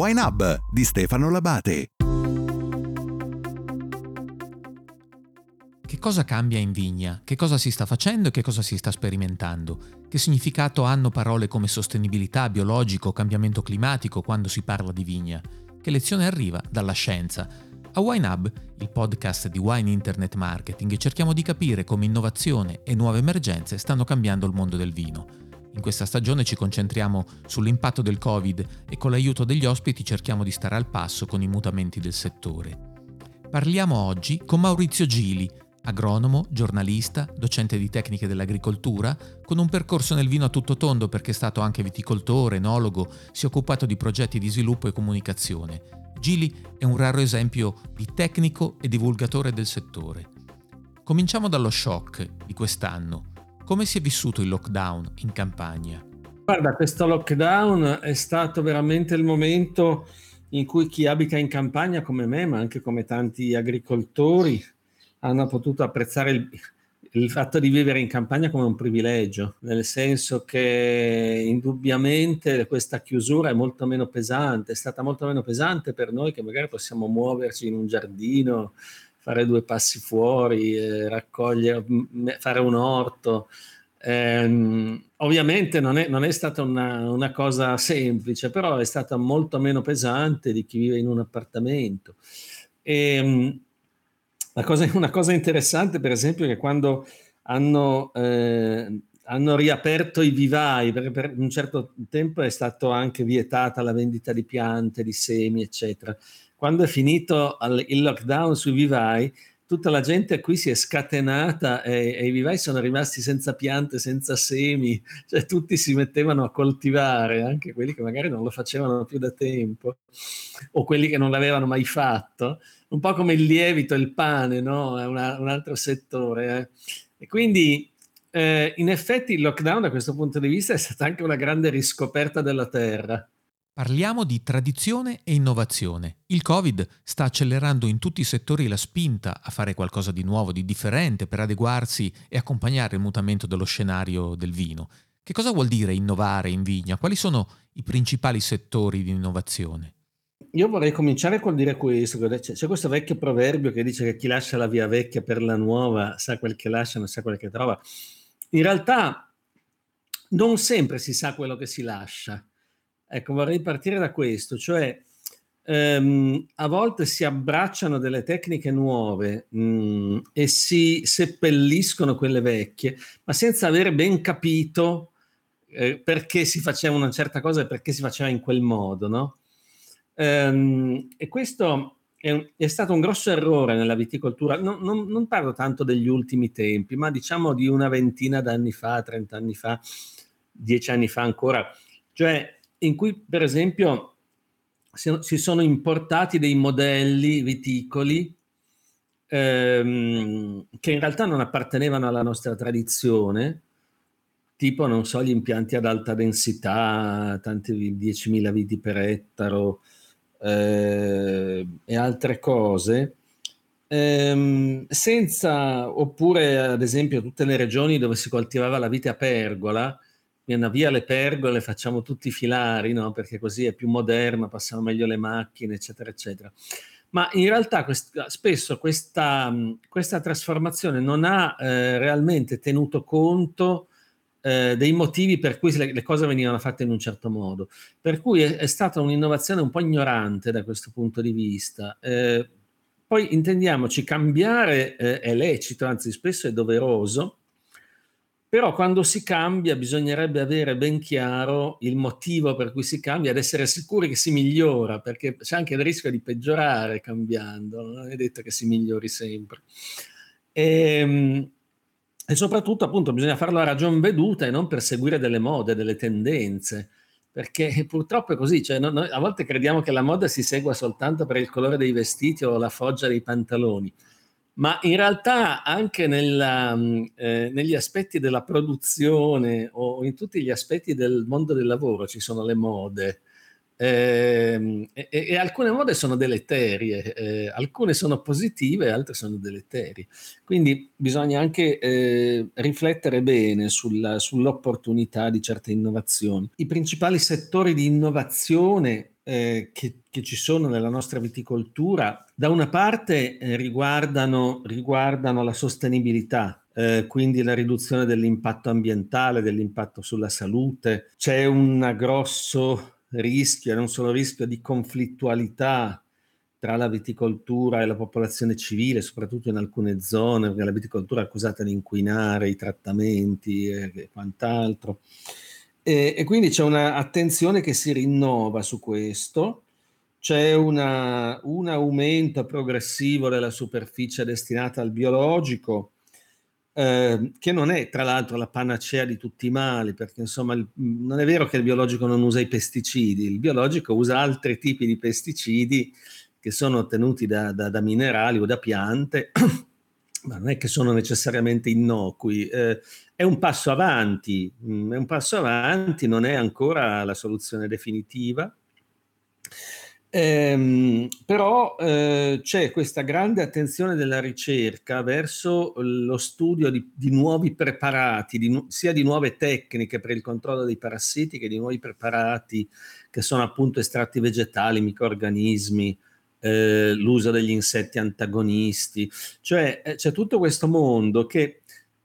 Wine Hub di Stefano Labate. Che cosa cambia in vigna? Che cosa si sta facendo e che cosa si sta sperimentando? Che significato hanno parole come sostenibilità, biologico, cambiamento climatico quando si parla di vigna? Che lezione arriva dalla scienza? A Wine Hub, il podcast di Wine Internet Marketing, cerchiamo di capire come innovazione e nuove emergenze stanno cambiando il mondo del vino. In questa stagione ci concentriamo sull'impatto del Covid e con l'aiuto degli ospiti cerchiamo di stare al passo con i mutamenti del settore. Parliamo oggi con Maurizio Gili, agronomo, giornalista, docente di tecniche dell'agricoltura, con un percorso nel vino a tutto tondo perché è stato anche viticoltore, enologo, si è occupato di progetti di sviluppo e comunicazione. Gili è un raro esempio di tecnico e divulgatore del settore. Cominciamo dallo shock di quest'anno. Come si è vissuto il lockdown in campagna? Guarda, questo lockdown è stato veramente il momento in cui chi abita in campagna come me, ma anche come tanti agricoltori, hanno potuto apprezzare il, il fatto di vivere in campagna come un privilegio, nel senso che indubbiamente questa chiusura è molto meno pesante, è stata molto meno pesante per noi che magari possiamo muoverci in un giardino, fare due passi fuori, eh, raccogliere, fare un orto. Eh, ovviamente non è, non è stata una, una, cosa semplice, però è stata molto meno pesante di chi vive in un appartamento. E, cosa, una cosa interessante, per esempio, è che quando hanno, eh, hanno riaperto i vivai, perché per un certo tempo è stato anche vietata la vendita di piante, di semi, eccetera quando è finito il lockdown sui vivai, tutta la gente qui si è scatenata e, e, i vivai sono rimasti senza piante, senza semi, cioè tutti si mettevano a coltivare, anche quelli che magari non lo facevano più da tempo, o quelli che non l'avevano mai fatto, un po' come il lievito, il pane, no? È una, un altro settore. Eh? E quindi eh, in effetti il lockdown da questo punto di vista è stata anche una grande riscoperta della terra. Parliamo di tradizione e innovazione. Il Covid sta accelerando in tutti i settori la spinta a fare qualcosa di nuovo, di differente, per adeguarsi e accompagnare il mutamento dello scenario del vino. Che cosa vuol dire innovare in vigna? Quali sono i principali settori di innovazione? Io vorrei cominciare col dire questo. C'è questo vecchio proverbio che dice che chi lascia la via vecchia per la nuova sa quel che lascia, non sa quel che trova. In realtà non sempre si sa quello che si lascia Ecco, vorrei partire da questo, cioè ehm, a volte si abbracciano delle tecniche nuove mh, mm, e si seppelliscono quelle vecchie, ma senza avere ben capito eh, perché si faceva una certa cosa e perché si faceva in quel modo, no? Ehm, e questo è, un, è, stato un grosso errore nella viticoltura, non, non, non parlo tanto degli ultimi tempi, ma diciamo di una ventina d'anni fa, 30 anni fa, dieci anni fa ancora, cioè in cui per esempio si sono importati dei modelli viticoli ehm, che in realtà non appartenevano alla nostra tradizione, tipo, non so, gli impianti ad alta densità, tanti 10.000 viti per ettaro eh, e altre cose, ehm, senza, oppure ad esempio tutte le regioni dove si coltivava la vite a pergola, viene via le pergole, facciamo tutti i filari, no? perché così è più moderno, passano meglio le macchine, eccetera, eccetera. Ma in realtà quest- spesso questa, questa, trasformazione non ha eh, realmente tenuto conto eh, dei motivi per cui le, le, cose venivano fatte in un certo modo. Per cui è, è stata un'innovazione un po' ignorante da questo punto di vista. Eh, poi intendiamoci, cambiare eh, è lecito, anzi spesso è doveroso, però quando si cambia bisognerebbe avere ben chiaro il motivo per cui si cambia ed essere sicuri che si migliora, perché c'è anche il rischio di peggiorare cambiando, non è detto che si migliori sempre. E, ehm, e soprattutto appunto bisogna farlo a ragion veduta e non per seguire delle mode, delle tendenze, perché purtroppo è così, cioè, noi a volte crediamo che la moda si segua soltanto per il colore dei vestiti o la foggia dei pantaloni ma in realtà anche nella, mm, eh, negli aspetti della produzione o in tutti gli aspetti del mondo del lavoro ci sono le mode. Eh, e, e, alcune mode sono deleterie, eh, alcune sono positive, altre sono deleterie. Quindi bisogna anche eh, riflettere bene sulla, sull'opportunità di certe innovazioni. I principali settori di innovazione eh, che, che, ci sono nella nostra viticoltura, da una parte eh, riguardano, riguardano, la sostenibilità, eh, quindi la riduzione dell'impatto ambientale, dell'impatto sulla salute. C'è un grosso rischio, e non solo rischio, di conflittualità tra la viticoltura e la popolazione civile, soprattutto in alcune zone, perché la viticoltura è accusata di inquinare i trattamenti e quant'altro. E, e quindi c'è un'attenzione che si rinnova su questo, c'è una, un aumento progressivo della superficie destinata al biologico, eh, che non è tra l'altro la panacea di tutti i mali, perché insomma il, non è vero che il biologico non usa i pesticidi, il biologico usa altri tipi di pesticidi che sono ottenuti da, da, da minerali o da piante, ma non è che sono necessariamente innocui. Eh, è un passo avanti, mm, è un passo avanti, non è ancora la soluzione definitiva. Ehm, però eh, c'è questa grande attenzione della ricerca verso lo studio di, di nuovi preparati, di, sia di nuove tecniche per il controllo dei parassiti che di nuovi preparati che sono appunto estratti vegetali, microorganismi, eh, l'uso degli insetti antagonisti, cioè eh, c'è tutto questo mondo che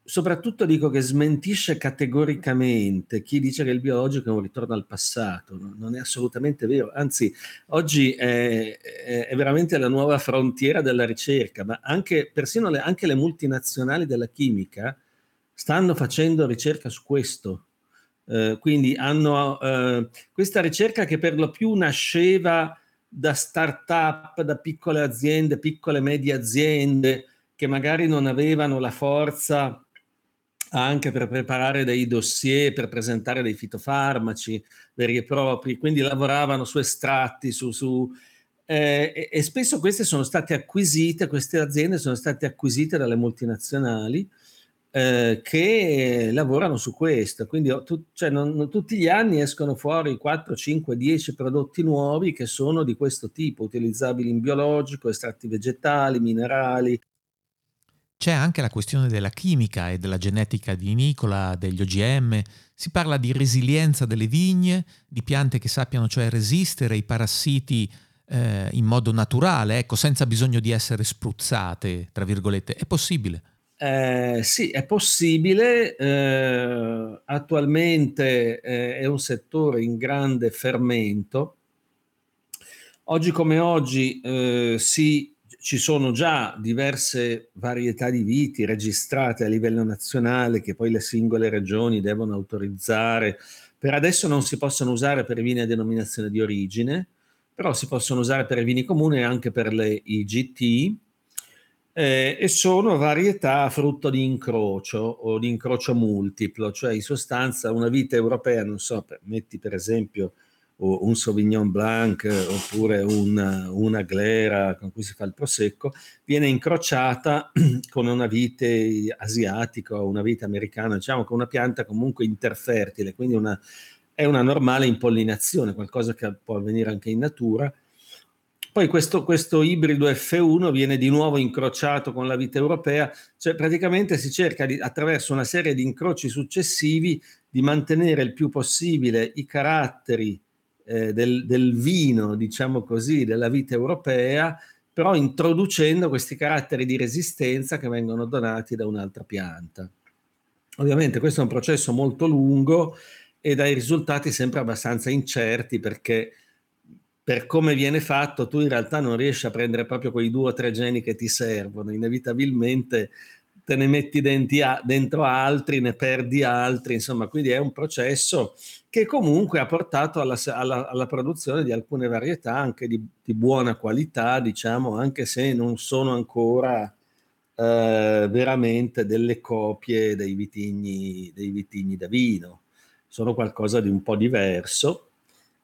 soprattutto dico che smentisce categoricamente chi dice che il biologico è un ritorno al passato, non è assolutamente vero, anzi oggi è, è veramente la nuova frontiera della ricerca, ma anche, persino le, anche le multinazionali della chimica stanno facendo ricerca su questo. Eh, quindi hanno eh, questa ricerca che per lo più nasceva da start-up, da piccole aziende, piccole e medie aziende che magari non avevano la forza anche per preparare dei dossier, per presentare dei fitofarmaci veri e propri, quindi lavoravano su estratti, su, su eh, e, e, spesso queste sono state acquisite, queste aziende sono state acquisite dalle multinazionali eh, che lavorano su questo. Quindi tu, cioè non, non, tutti gli anni escono fuori 4, 5, 10 prodotti nuovi che sono di questo tipo, utilizzabili in biologico, estratti vegetali, minerali. C'è anche la questione della chimica e della genetica vinicola, degli OGM. Si parla di resilienza delle vigne, di piante che sappiano cioè resistere ai parassiti eh, in modo naturale, ecco, senza bisogno di essere spruzzate, tra virgolette. È possibile? Eh, sì, è possibile. Eh, attualmente eh, è un settore in grande fermento. Oggi come oggi eh, sì, ci sono già diverse varietà di viti registrate a livello nazionale che poi le singole regioni devono autorizzare. Per adesso non si possono usare per vini a denominazione di origine, però si possono usare per i vini comuni e anche per le IGT eh, e sono varietà frutto di incrocio o di incrocio multiplo, cioè in sostanza una vite europea, non so, metti per esempio un Sauvignon Blanc oppure una, una glera con cui si fa il prosecco, viene incrociata con una vite asiatica o una vite americana, diciamo con una pianta comunque interfertile, quindi una, è una normale impollinazione, qualcosa che può avvenire anche in natura, poi questo, questo, ibrido F1 viene di nuovo incrociato con la vita europea, cioè praticamente si cerca di, attraverso una serie di incroci successivi di mantenere il più possibile i caratteri eh, del, del, vino, diciamo così, della vita europea, però introducendo questi caratteri di resistenza che vengono donati da un'altra pianta. Ovviamente questo è un processo molto lungo e dai risultati sempre abbastanza incerti perché per come viene fatto, tu in realtà non riesci a prendere proprio quei due o tre geni che ti servono, inevitabilmente te ne metti dentro altri, ne perdi altri, insomma, quindi è un processo che comunque ha portato alla, alla, alla produzione di alcune varietà anche di, di, buona qualità, diciamo, anche se non sono ancora eh, veramente delle copie dei vitigni, dei vitigni da vino, sono qualcosa di un po' diverso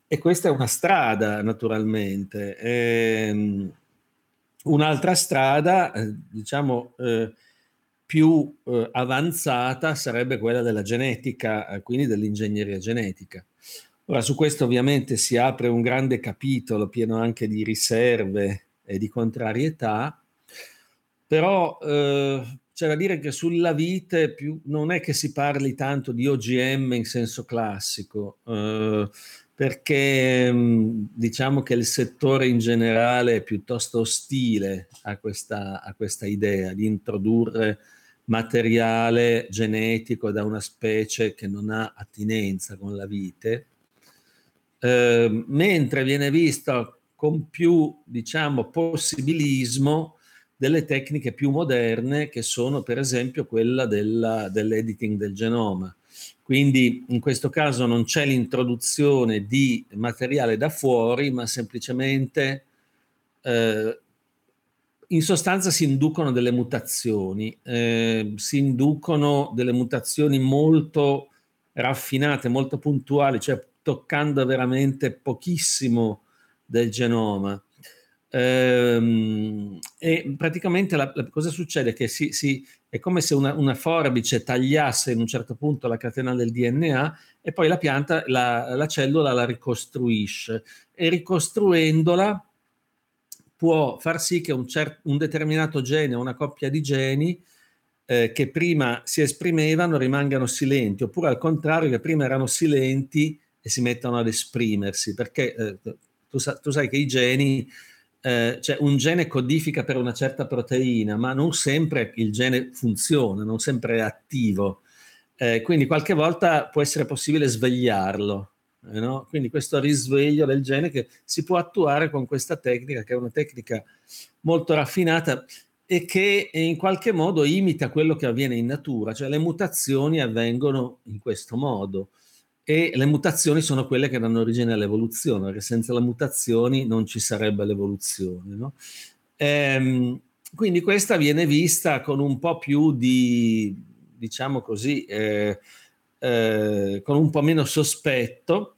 e questa è una strada, naturalmente. Ehm, un'altra strada, eh, diciamo, eh, più eh, avanzata sarebbe quella della genetica, eh, quindi dell'ingegneria genetica. Ora, su questo ovviamente si apre un grande capitolo pieno anche di riserve e di contrarietà, però eh, c'è da dire che sulla vite più, non è che si parli tanto di OGM in senso classico, eh, perché mm, diciamo che il settore in generale è piuttosto ostile a questa, a questa idea di introdurre materiale genetico da una specie che non ha attinenza con la vite, eh, mentre viene visto con più, diciamo, possibilismo delle tecniche più moderne che sono per esempio quella della, dell'editing del genoma. Quindi in questo caso non c'è l'introduzione di materiale da fuori, ma semplicemente eh, in sostanza si inducono delle mutazioni, eh, si inducono delle mutazioni molto raffinate, molto puntuali, cioè toccando veramente pochissimo del genoma. Ehm, e praticamente la, la, cosa succede? Che si, si, è come se una, una, forbice tagliasse in un certo punto la catena del DNA e poi la pianta, la, la cellula la ricostruisce e ricostruendola può far sì che un, cer- un determinato gene o una coppia di geni eh, che prima si esprimevano rimangano silenti, oppure al contrario che prima erano silenti e si mettono ad esprimersi, perché eh, tu, sa- tu sai che i geni eh, cioè un gene codifica per una certa proteina, ma non sempre il gene funziona, non sempre è attivo. Eh, quindi qualche volta può essere possibile svegliarlo. Eh, no? Quindi questo risveglio del gene che si può attuare con questa tecnica, che è una tecnica molto raffinata e che in qualche modo imita quello che avviene in natura, cioè le mutazioni avvengono in questo modo e le mutazioni sono quelle che danno origine all'evoluzione, perché senza le mutazioni non ci sarebbe l'evoluzione. No? Ehm, quindi questa viene vista con un po' più di, diciamo così, eh, eh, con un po' meno sospetto.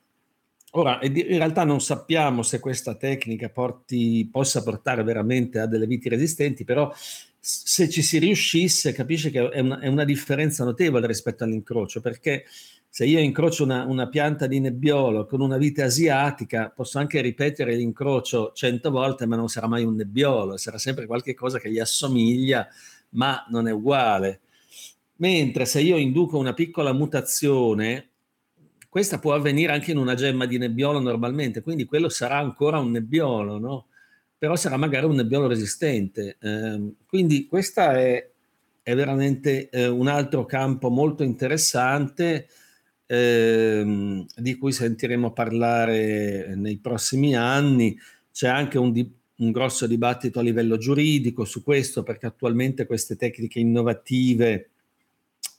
Ora, in realtà non sappiamo se questa tecnica porti, possa portare veramente a delle viti resistenti, però se ci si riuscisse capisce che è una, è una differenza notevole rispetto all'incrocio, perché se io incrocio una, una, pianta di nebbiolo con una vite asiatica, posso anche ripetere l'incrocio cento volte, ma non sarà mai un nebbiolo, sarà sempre qualcosa che gli assomiglia, ma non è uguale. Mentre se io induco una piccola mutazione, questa può avvenire anche in una gemma di nebbiolo normalmente, quindi quello sarà ancora un nebbiolo, no? Però sarà magari un nebbiolo resistente. Eh, quindi questo è, è veramente eh, un altro campo molto interessante ehm, di cui sentiremo parlare nei prossimi anni. C'è anche un, di, un grosso dibattito a livello giuridico su questo, perché attualmente queste tecniche innovative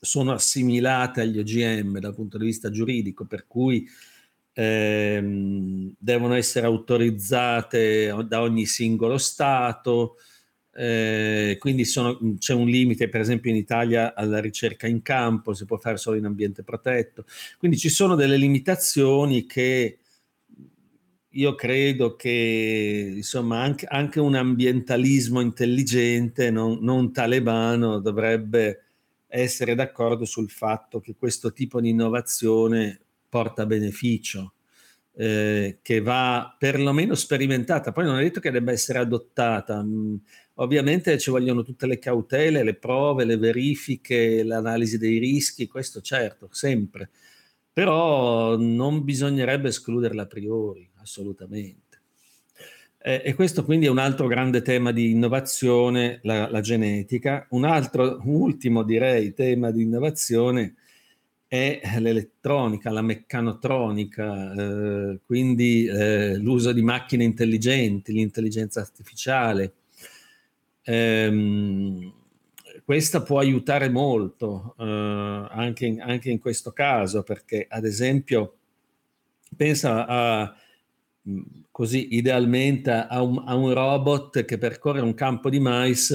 sono assimilate agli OGM dal punto di vista giuridico, per cui ehm, devono essere autorizzate da ogni singolo Stato, eh, quindi sono, c'è un limite, per esempio in Italia, alla ricerca in campo, si può fare solo in ambiente protetto. Quindi ci sono delle limitazioni che io credo che insomma anche, anche un ambientalismo intelligente, non, non talebano, dovrebbe essere d'accordo sul fatto che questo tipo di innovazione porta beneficio. Eh, che va perlomeno sperimentata, poi non è detto che debba essere adottata. Mm, Ovviamente ci vogliono tutte le cautele, le prove, le verifiche, l'analisi dei rischi, questo certo, sempre. Però non bisognerebbe escluderla a priori, assolutamente. Eh, e questo quindi è un altro grande tema di innovazione, la, la genetica. Un altro, un ultimo direi, tema di innovazione è l'elettronica, la meccanotronica, eh, quindi eh, l'uso di macchine intelligenti, l'intelligenza artificiale, Ehm, questa può aiutare molto eh, anche, in, anche, in, questo caso, perché ad esempio pensa a così idealmente a un, a un robot che percorre un campo di mais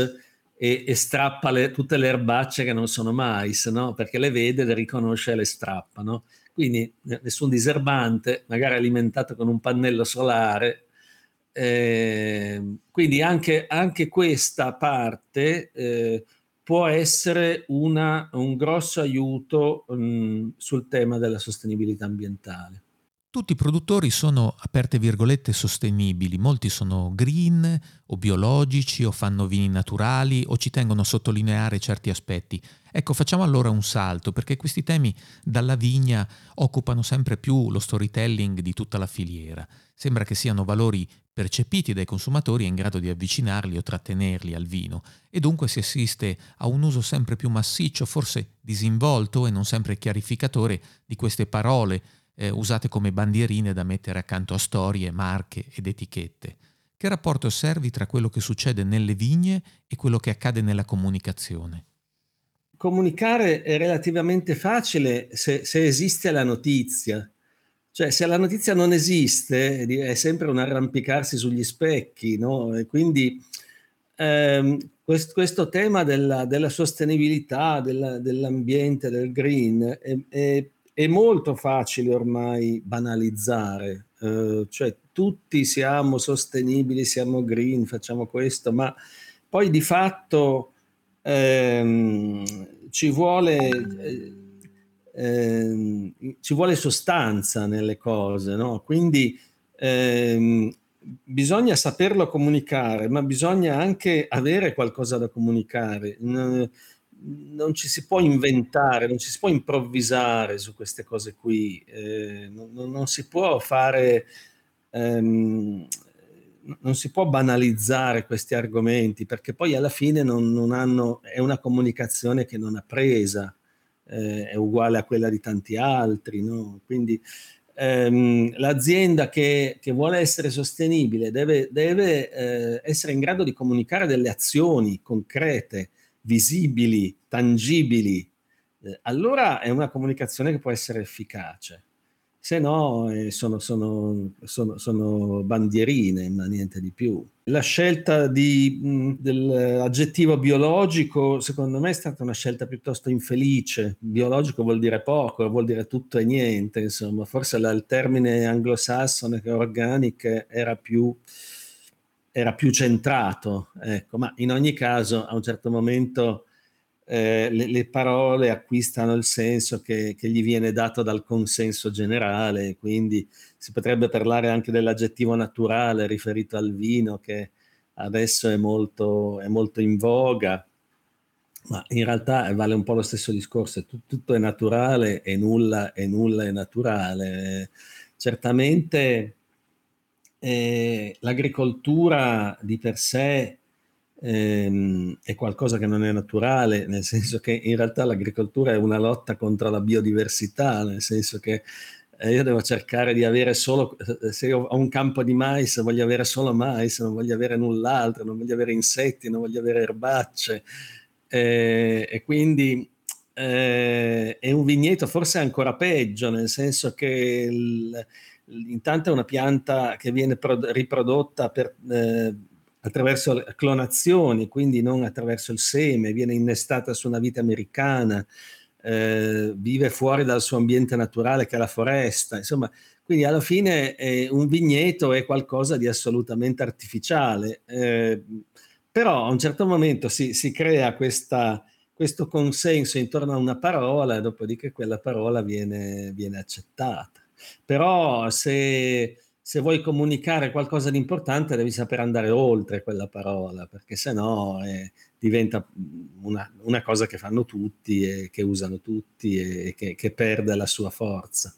e, e strappa le, tutte le erbacce che non sono mais, no? perché le vede, le riconosce e le strappa. No? Quindi nessun diserbante, magari alimentato con un pannello solare, eh, quindi anche, anche, questa parte eh, può essere una, un grosso aiuto mh, sul tema della sostenibilità ambientale. Tutti i produttori sono, aperte virgolette, sostenibili, molti sono green o biologici o fanno vini naturali o ci tengono a sottolineare certi aspetti. Ecco, facciamo allora un salto perché questi temi dalla vigna occupano sempre più lo storytelling di tutta la filiera. Sembra che siano valori percepiti dai consumatori e in grado di avvicinarli o trattenerli al vino e dunque si assiste a un uso sempre più massiccio, forse disinvolto e non sempre chiarificatore di queste parole eh, usate come bandierine da mettere accanto a storie, marche ed etichette. Che rapporto osservi tra quello che succede nelle vigne e quello che accade nella comunicazione? Comunicare è relativamente facile se, se esiste la notizia. Cioè, se la notizia non esiste, è sempre un arrampicarsi sugli specchi, no? E quindi ehm, questo, questo, tema della, della sostenibilità, della, dell'ambiente, del green, è, è è molto facile ormai banalizzare, eh, cioè tutti siamo sostenibili, siamo green, facciamo questo, ma poi di fatto ehm, ci, vuole, eh, ehm, ci vuole sostanza nelle cose, no? Quindi ehm, bisogna saperlo comunicare, ma bisogna anche avere qualcosa da comunicare non ci si può inventare, non ci si può improvvisare su queste cose qui, eh, non, non, si può fare, ehm, non si può banalizzare questi argomenti perché poi alla fine non, non hanno, è una comunicazione che non ha presa, eh, è uguale a quella di tanti altri, no? quindi ehm, l'azienda che, che, vuole essere sostenibile deve, deve eh, essere in grado di comunicare delle azioni concrete visibili, tangibili, eh, allora è una comunicazione che può essere efficace. Se no eh, sono, sono, sono, sono, bandierine, ma niente di più. La scelta di, mh, dell'aggettivo biologico, secondo me, è stata una scelta piuttosto infelice. Biologico vuol dire poco, vuol dire tutto e niente, insomma. Forse la, il termine anglosassone che organic era più era più centrato, ecco, ma in ogni caso a un certo momento eh, le, le, parole acquistano il senso che, che, gli viene dato dal consenso generale, quindi si potrebbe parlare anche dell'aggettivo naturale riferito al vino che adesso è molto, è molto in voga, ma in realtà vale un po' lo stesso discorso, tutto, tutto è naturale e nulla, e nulla è naturale. Certamente eh, l'agricoltura di per sé ehm, è qualcosa che non è naturale, nel senso che in realtà l'agricoltura è una lotta contro la biodiversità, nel senso che eh, io devo cercare di avere solo, eh, se ho un campo di mais, voglio avere solo mais, non voglio avere null'altro, non voglio avere insetti, non voglio avere erbacce. Eh, e quindi eh, è un vigneto forse ancora peggio, nel senso che il, intanto è una pianta che viene riprodotta per, eh, attraverso clonazioni, quindi non attraverso il seme, viene innestata su una vite americana, eh, vive fuori dal suo ambiente naturale che è la foresta, insomma, quindi alla fine eh, un vigneto è qualcosa di assolutamente artificiale, eh, però a un certo momento si, si crea questa, questo consenso intorno a una parola dopodiché quella parola viene, viene accettata. Però se, se vuoi comunicare qualcosa di importante devi saper andare oltre quella parola, perché sennò eh, diventa una, una, cosa che fanno tutti e che usano tutti e che, che perde la sua forza.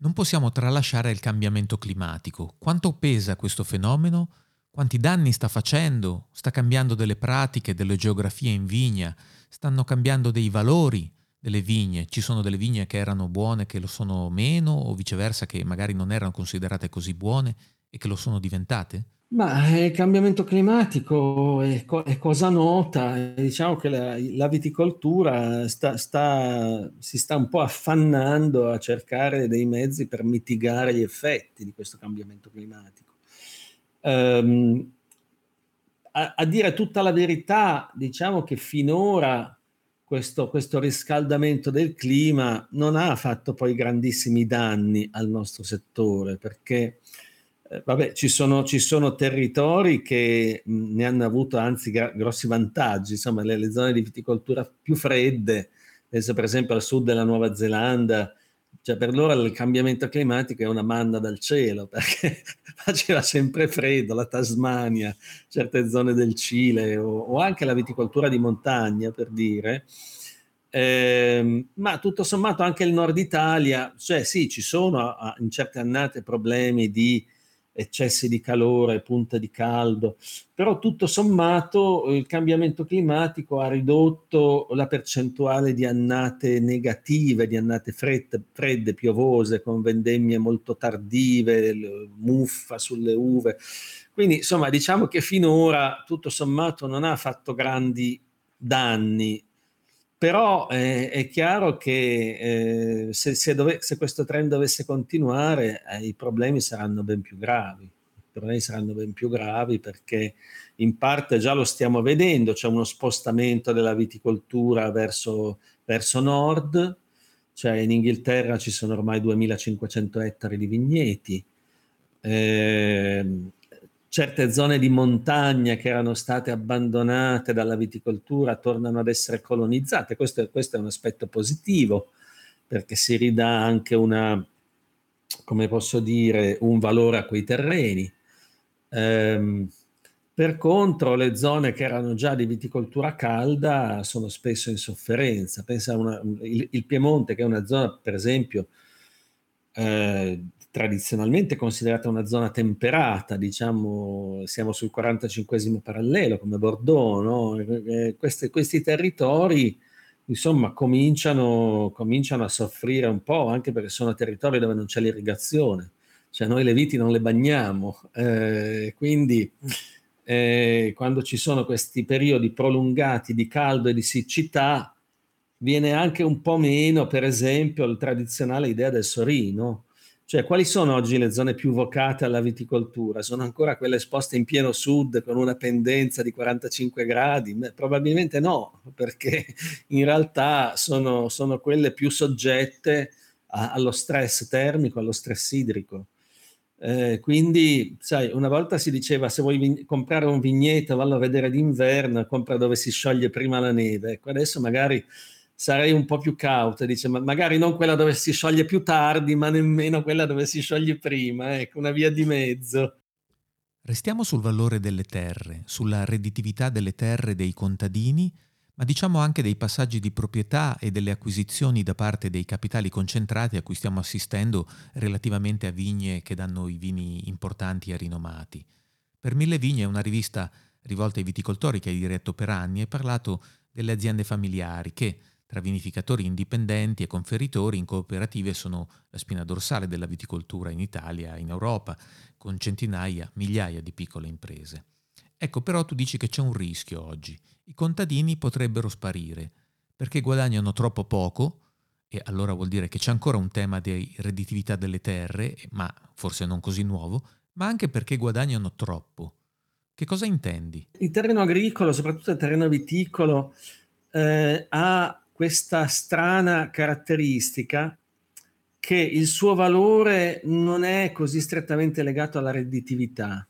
Non possiamo tralasciare il cambiamento climatico. Quanto pesa questo fenomeno? Quanti danni sta facendo? Sta cambiando delle pratiche, delle geografie in vigna? Stanno cambiando dei valori? Delle vigne, ci sono delle vigne che erano buone che lo sono meno o viceversa che magari non erano considerate così buone e che lo sono diventate? Ma il cambiamento climatico è, co- è cosa nota, diciamo che la, la viticoltura sta, sta, si sta un po' affannando a cercare dei mezzi per mitigare gli effetti di questo cambiamento climatico. Um, a, a dire tutta la verità, diciamo che finora questo, questo, riscaldamento del clima non ha fatto poi grandissimi danni al nostro settore perché eh, vabbè, ci, sono, ci sono territori che ne hanno avuto anzi grossi vantaggi, insomma le, le, zone di viticoltura più fredde, penso per esempio al sud della Nuova Zelanda, Cioè per loro il cambiamento climatico è una manna dal cielo perché faceva sempre freddo, la Tasmania, certe zone del Cile o, o anche la viticoltura di montagna per dire. Eh, ma tutto sommato anche il nord Italia, cioè sì, ci sono in certe annate problemi di eccessi di calore, punte di caldo, però tutto sommato il cambiamento climatico ha ridotto la percentuale di annate negative, di annate fredde, fredde piovose, con vendemmie molto tardive, muffa sulle uve. Quindi insomma diciamo che finora tutto sommato non ha fatto grandi danni però eh, è chiaro che eh, se, se, dove, se, questo trend dovesse continuare, eh, i problemi saranno ben più gravi. I problemi saranno ben più gravi perché in parte già lo stiamo vedendo, c'è uno spostamento della viticoltura verso, verso nord, cioè in Inghilterra ci sono ormai 2500 ettari di vigneti. Eh, certe zone di montagna che erano state abbandonate dalla viticoltura tornano ad essere colonizzate. Questo è, questo è un aspetto positivo perché si ridà anche una, come posso dire, un valore a quei terreni. Ehm, per contro, le zone che erano già di viticoltura calda sono spesso in sofferenza. Pensa una, il, il, Piemonte, che è una zona, per esempio, eh, tradizionalmente considerata una zona temperata, diciamo, siamo sul 45 parallelo come Bordeaux, no? Eh, questi, questi territori insomma cominciano, cominciano, a soffrire un po' anche perché sono territori dove non c'è l'irrigazione, cioè noi le viti non le bagniamo, eh, quindi eh, quando ci sono questi periodi prolungati di caldo e di siccità viene anche un po' meno per esempio la tradizionale idea del sorino, cioè, quali sono oggi le zone più vocate alla viticoltura? Sono ancora quelle esposte in pieno sud con una pendenza di 45 gradi? Probabilmente no, perché in realtà sono, sono quelle più soggette a, allo stress termico, allo stress idrico. Eh, quindi, sai, una volta si diceva se vuoi vin- comprare un vigneto, vallo a vedere d'inverno, compra dove si scioglie prima la neve. Ecco, adesso magari sarei un po' più cauto, dice, ma magari non quella dove si scioglie più tardi, ma nemmeno quella dove si scioglie prima, ecco, una via di mezzo. Restiamo sul valore delle terre, sulla redditività delle terre dei contadini, ma diciamo anche dei passaggi di proprietà e delle acquisizioni da parte dei capitali concentrati a cui stiamo assistendo relativamente a vigne che danno i vini importanti e rinomati. Per Mille Vigne è una rivista rivolta ai viticoltori che hai diretto per anni e parlato delle aziende familiari che, tra vinificatori indipendenti e conferitori in cooperative sono la spina dorsale della viticoltura in Italia e in Europa, con centinaia, migliaia di piccole imprese. Ecco però tu dici che c'è un rischio oggi. I contadini potrebbero sparire perché guadagnano troppo poco, e allora vuol dire che c'è ancora un tema di redditività delle terre, ma forse non così nuovo, ma anche perché guadagnano troppo. Che cosa intendi? Il terreno agricolo, soprattutto il terreno viticolo, eh, ha questa strana caratteristica che il suo valore non è così strettamente legato alla redditività.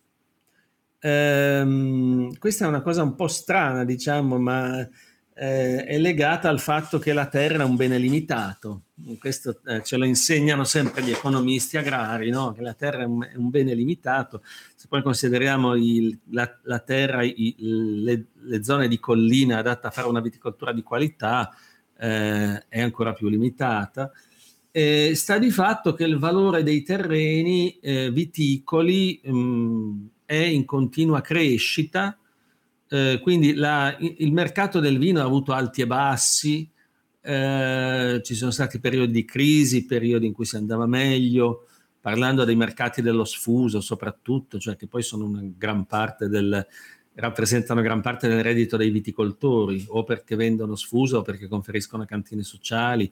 Ehm, questa è una cosa un po' strana, diciamo, ma eh, è legata al fatto che la terra è un bene limitato. Questo eh, ce lo insegnano sempre gli economisti agrari, no? che la terra è un, è un, bene limitato. Se poi consideriamo il, la, la, terra, i, le, le, zone di collina adatte a fare una viticoltura di qualità, eh, è ancora più limitata. Eh, sta di fatto che il valore dei terreni eh, viticoli mh, mm, è in continua crescita, eh, quindi la, il mercato del vino ha avuto alti e bassi, eh, ci sono stati periodi di crisi, periodi in cui si andava meglio, parlando dei mercati dello sfuso soprattutto, cioè che poi sono una gran parte del, rappresentano gran parte del reddito dei viticoltori, o perché vendono sfuso o perché conferiscono cantine sociali,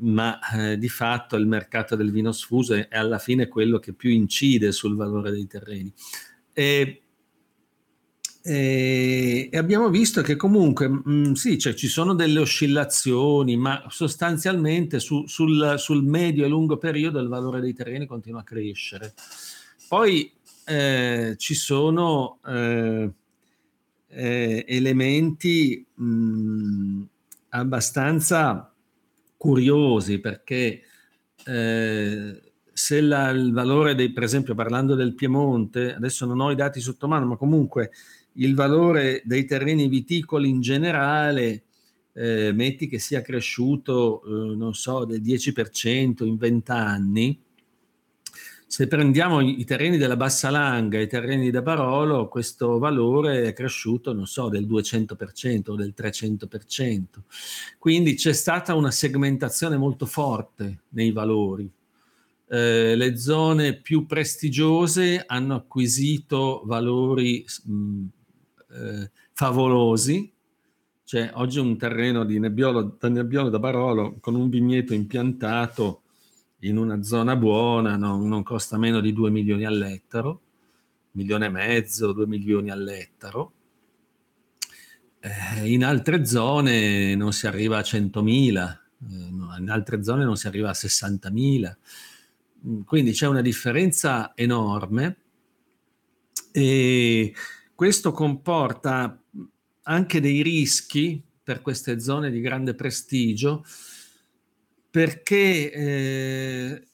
ma eh, di fatto il mercato del vino sfuso è, alla fine quello che più incide sul valore dei terreni. E, e, e abbiamo visto che comunque mh, mm, sì, cioè, ci sono delle oscillazioni, ma sostanzialmente su, sul, sul, medio e lungo periodo il valore dei terreni continua a crescere. Poi eh, ci sono eh, eh, elementi mh, abbastanza curiosi perché eh, se la, il valore dei, per esempio parlando del Piemonte, adesso non ho i dati sotto mano, ma comunque il valore dei terreni viticoli in generale, eh, metti che sia cresciuto, eh, non so, del 10% in 20 anni, se prendiamo i, terreni della Bassa Langa e i terreni da Barolo, questo valore è cresciuto, non so, del 200% o del 300%. Quindi c'è stata una segmentazione molto forte nei valori. Eh, le zone più prestigiose hanno acquisito valori mh, eh, favolosi, cioè oggi un terreno di Nebbiolo, da Nebbiolo da Barolo con un vigneto impiantato in una zona buona non, non costa meno di 2 milioni all'ettaro, milione e mezzo, 2 milioni all'ettaro. Eh, in altre zone non si arriva a 100.000, eh, in altre zone non si arriva a 60.000. Mm, quindi c'è una differenza enorme e questo comporta anche dei rischi per queste zone di grande prestigio perché eh,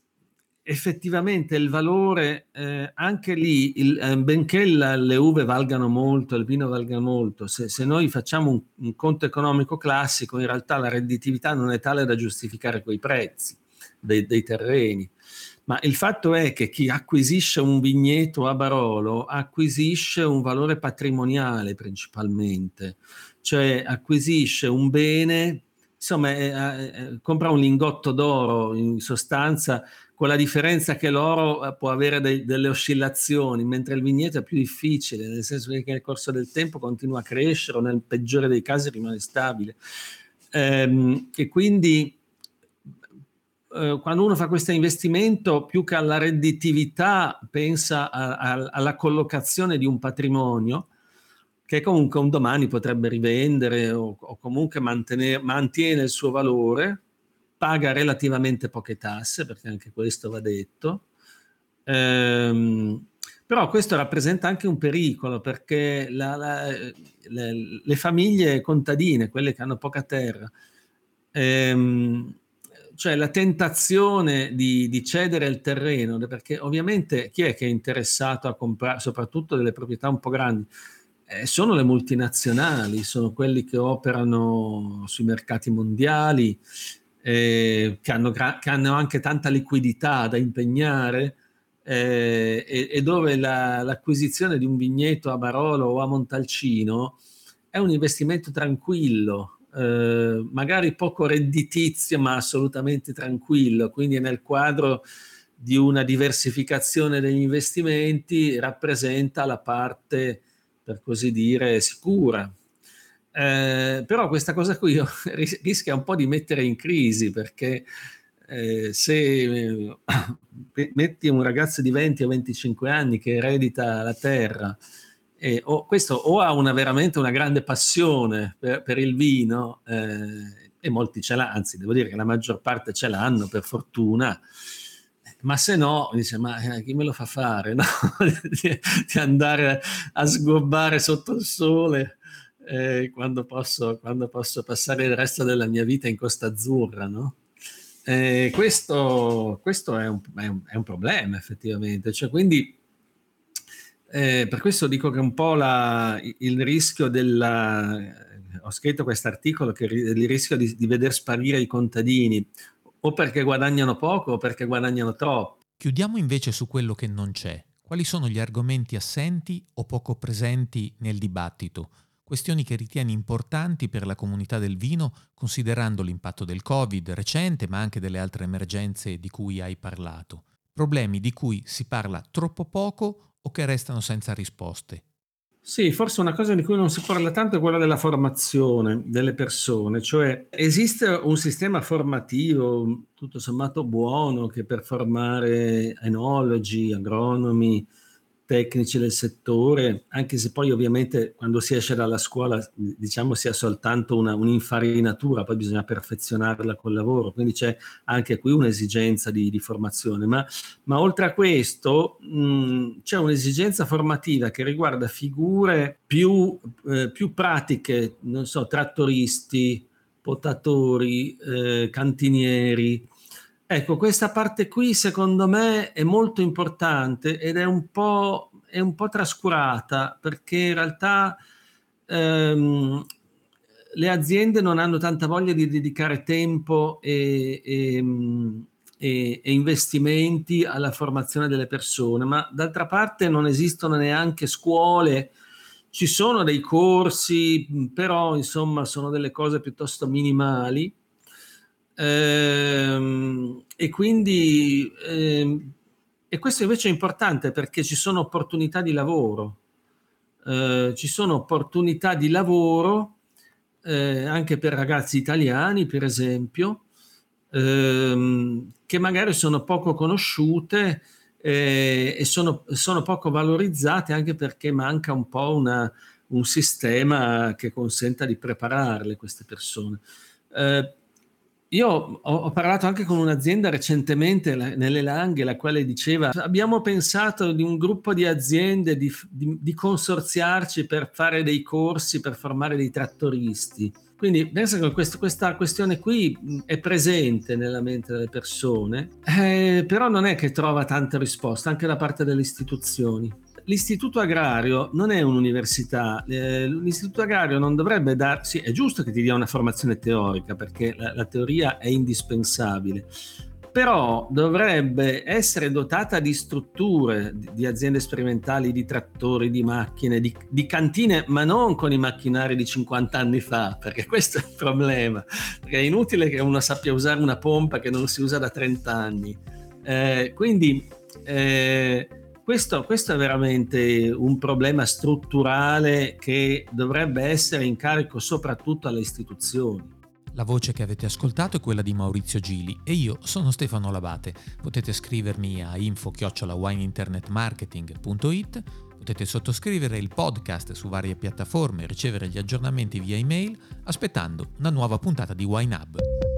effettivamente il valore, eh, anche lì, il, eh, benché la, le uve valgano molto, il vino valga molto, se, se noi facciamo un, un, conto economico classico, in realtà la redditività non è tale da giustificare quei prezzi dei, dei terreni. Ma il fatto è che chi acquisisce un vigneto a Barolo acquisisce un valore patrimoniale principalmente, cioè acquisisce un bene insomma, eh, eh, compra un lingotto d'oro in sostanza, con la differenza che l'oro eh, può avere dei, delle oscillazioni, mentre il vigneto è più difficile, nel senso che nel corso del tempo continua a crescere o nel peggiore dei casi rimane stabile. Ehm, e quindi eh, quando uno fa questo investimento, più che alla redditività, pensa a, a, alla collocazione di un patrimonio che comunque un domani potrebbe rivendere o, o comunque mantiene il suo valore, paga relativamente poche tasse, perché anche questo va detto. Ehm, però questo rappresenta anche un pericolo perché la, la, le, le, famiglie contadine, quelle che hanno poca terra, ehm, cioè la tentazione di, di, cedere il terreno, perché ovviamente chi è che è interessato a comprare, soprattutto delle proprietà un po' grandi, eh, sono le multinazionali, sono quelli che operano sui mercati mondiali, eh, che, hanno che, hanno anche tanta liquidità da impegnare eh, e, e, dove la, l'acquisizione di un vigneto a Barolo o a Montalcino è un investimento tranquillo, eh, magari poco redditizio, ma assolutamente tranquillo. Quindi nel quadro di una diversificazione degli investimenti rappresenta la parte per così dire, sicura. Eh, però questa cosa qui rischia un po' di mettere in crisi perché eh, se eh, metti un ragazzo di 20 o 25 anni che eredita la terra e, o, questo, o ha una, veramente una grande passione per, per il vino eh, e molti ce l'hanno, anzi devo dire che la maggior parte ce l'hanno per fortuna, ma se no, dice, ma eh, chi me lo fa fare no? di, di, andare a sgobbare sotto il sole eh, quando, posso, quando, posso, passare il resto della mia vita in Costa Azzurra, no? Eh, questo, questo è, un, è, un, è, un, problema effettivamente, cioè, quindi eh, per questo dico che un po' la, il rischio della... Ho scritto questo articolo che il rischio di, di veder sparire i contadini o perché guadagnano poco o perché guadagnano troppo. Chiudiamo invece su quello che non c'è. Quali sono gli argomenti assenti o poco presenti nel dibattito? Questioni che ritieni importanti per la comunità del vino, considerando l'impatto del Covid recente, ma anche delle altre emergenze di cui hai parlato. Problemi di cui si parla troppo poco o che restano senza risposte. Sì, forse una cosa di cui non si parla tanto è quella della formazione delle persone, cioè esiste un sistema formativo tutto sommato buono che per formare enologi, agronomi, tecnici del settore, anche se poi ovviamente quando si esce dalla scuola diciamo sia soltanto una, un'infarinatura, poi bisogna perfezionarla col lavoro, quindi c'è anche qui un'esigenza di, di formazione, ma, ma, oltre a questo mh, c'è un'esigenza formativa che riguarda figure più, eh, più pratiche, non so, trattoristi, potatori, eh, cantinieri, Ecco, questa parte qui secondo me è molto importante ed è un po', è un po trascurata perché in realtà ehm, le aziende non hanno tanta voglia di dedicare tempo e, e, e, e, investimenti alla formazione delle persone, ma d'altra parte non esistono neanche scuole, ci sono dei corsi, però insomma sono delle cose piuttosto minimali. Ehm, e quindi ehm, e questo invece è importante perché ci sono opportunità di lavoro. Eh, ci sono opportunità di lavoro eh, anche per ragazzi italiani, per esempio, ehm, che magari sono poco conosciute eh, e sono, sono, poco valorizzate anche perché manca un po' una, un sistema che consenta di prepararle queste persone. Io ho, ho, parlato anche con un'azienda recentemente nelle Langhe, la quale diceva abbiamo pensato di un gruppo di aziende di, di, di, consorziarci per fare dei corsi, per formare dei trattoristi. Quindi penso che questo, questa questione qui è presente nella mente delle persone, eh, però non è che trova tante risposte anche da parte delle istituzioni l'istituto agrario non è un'università, eh, l'istituto agrario non dovrebbe darsi, è giusto che ti dia una formazione teorica perché la, la teoria è indispensabile, però dovrebbe essere dotata di strutture, di, aziende sperimentali, di trattori, di macchine, di, di, cantine, ma non con i macchinari di 50 anni fa, perché questo è il problema, perché è inutile che uno sappia usare una pompa che non si usa da 30 anni. Eh, quindi eh, questo, questo, è veramente un problema strutturale che dovrebbe essere in carico soprattutto alle istituzioni. La voce che avete ascoltato è quella di Maurizio Gili e io sono Stefano Labate. Potete scrivermi a info-wineinternetmarketing.it, potete sottoscrivere il podcast su varie piattaforme e ricevere gli aggiornamenti via email aspettando una nuova puntata di Wine Hub.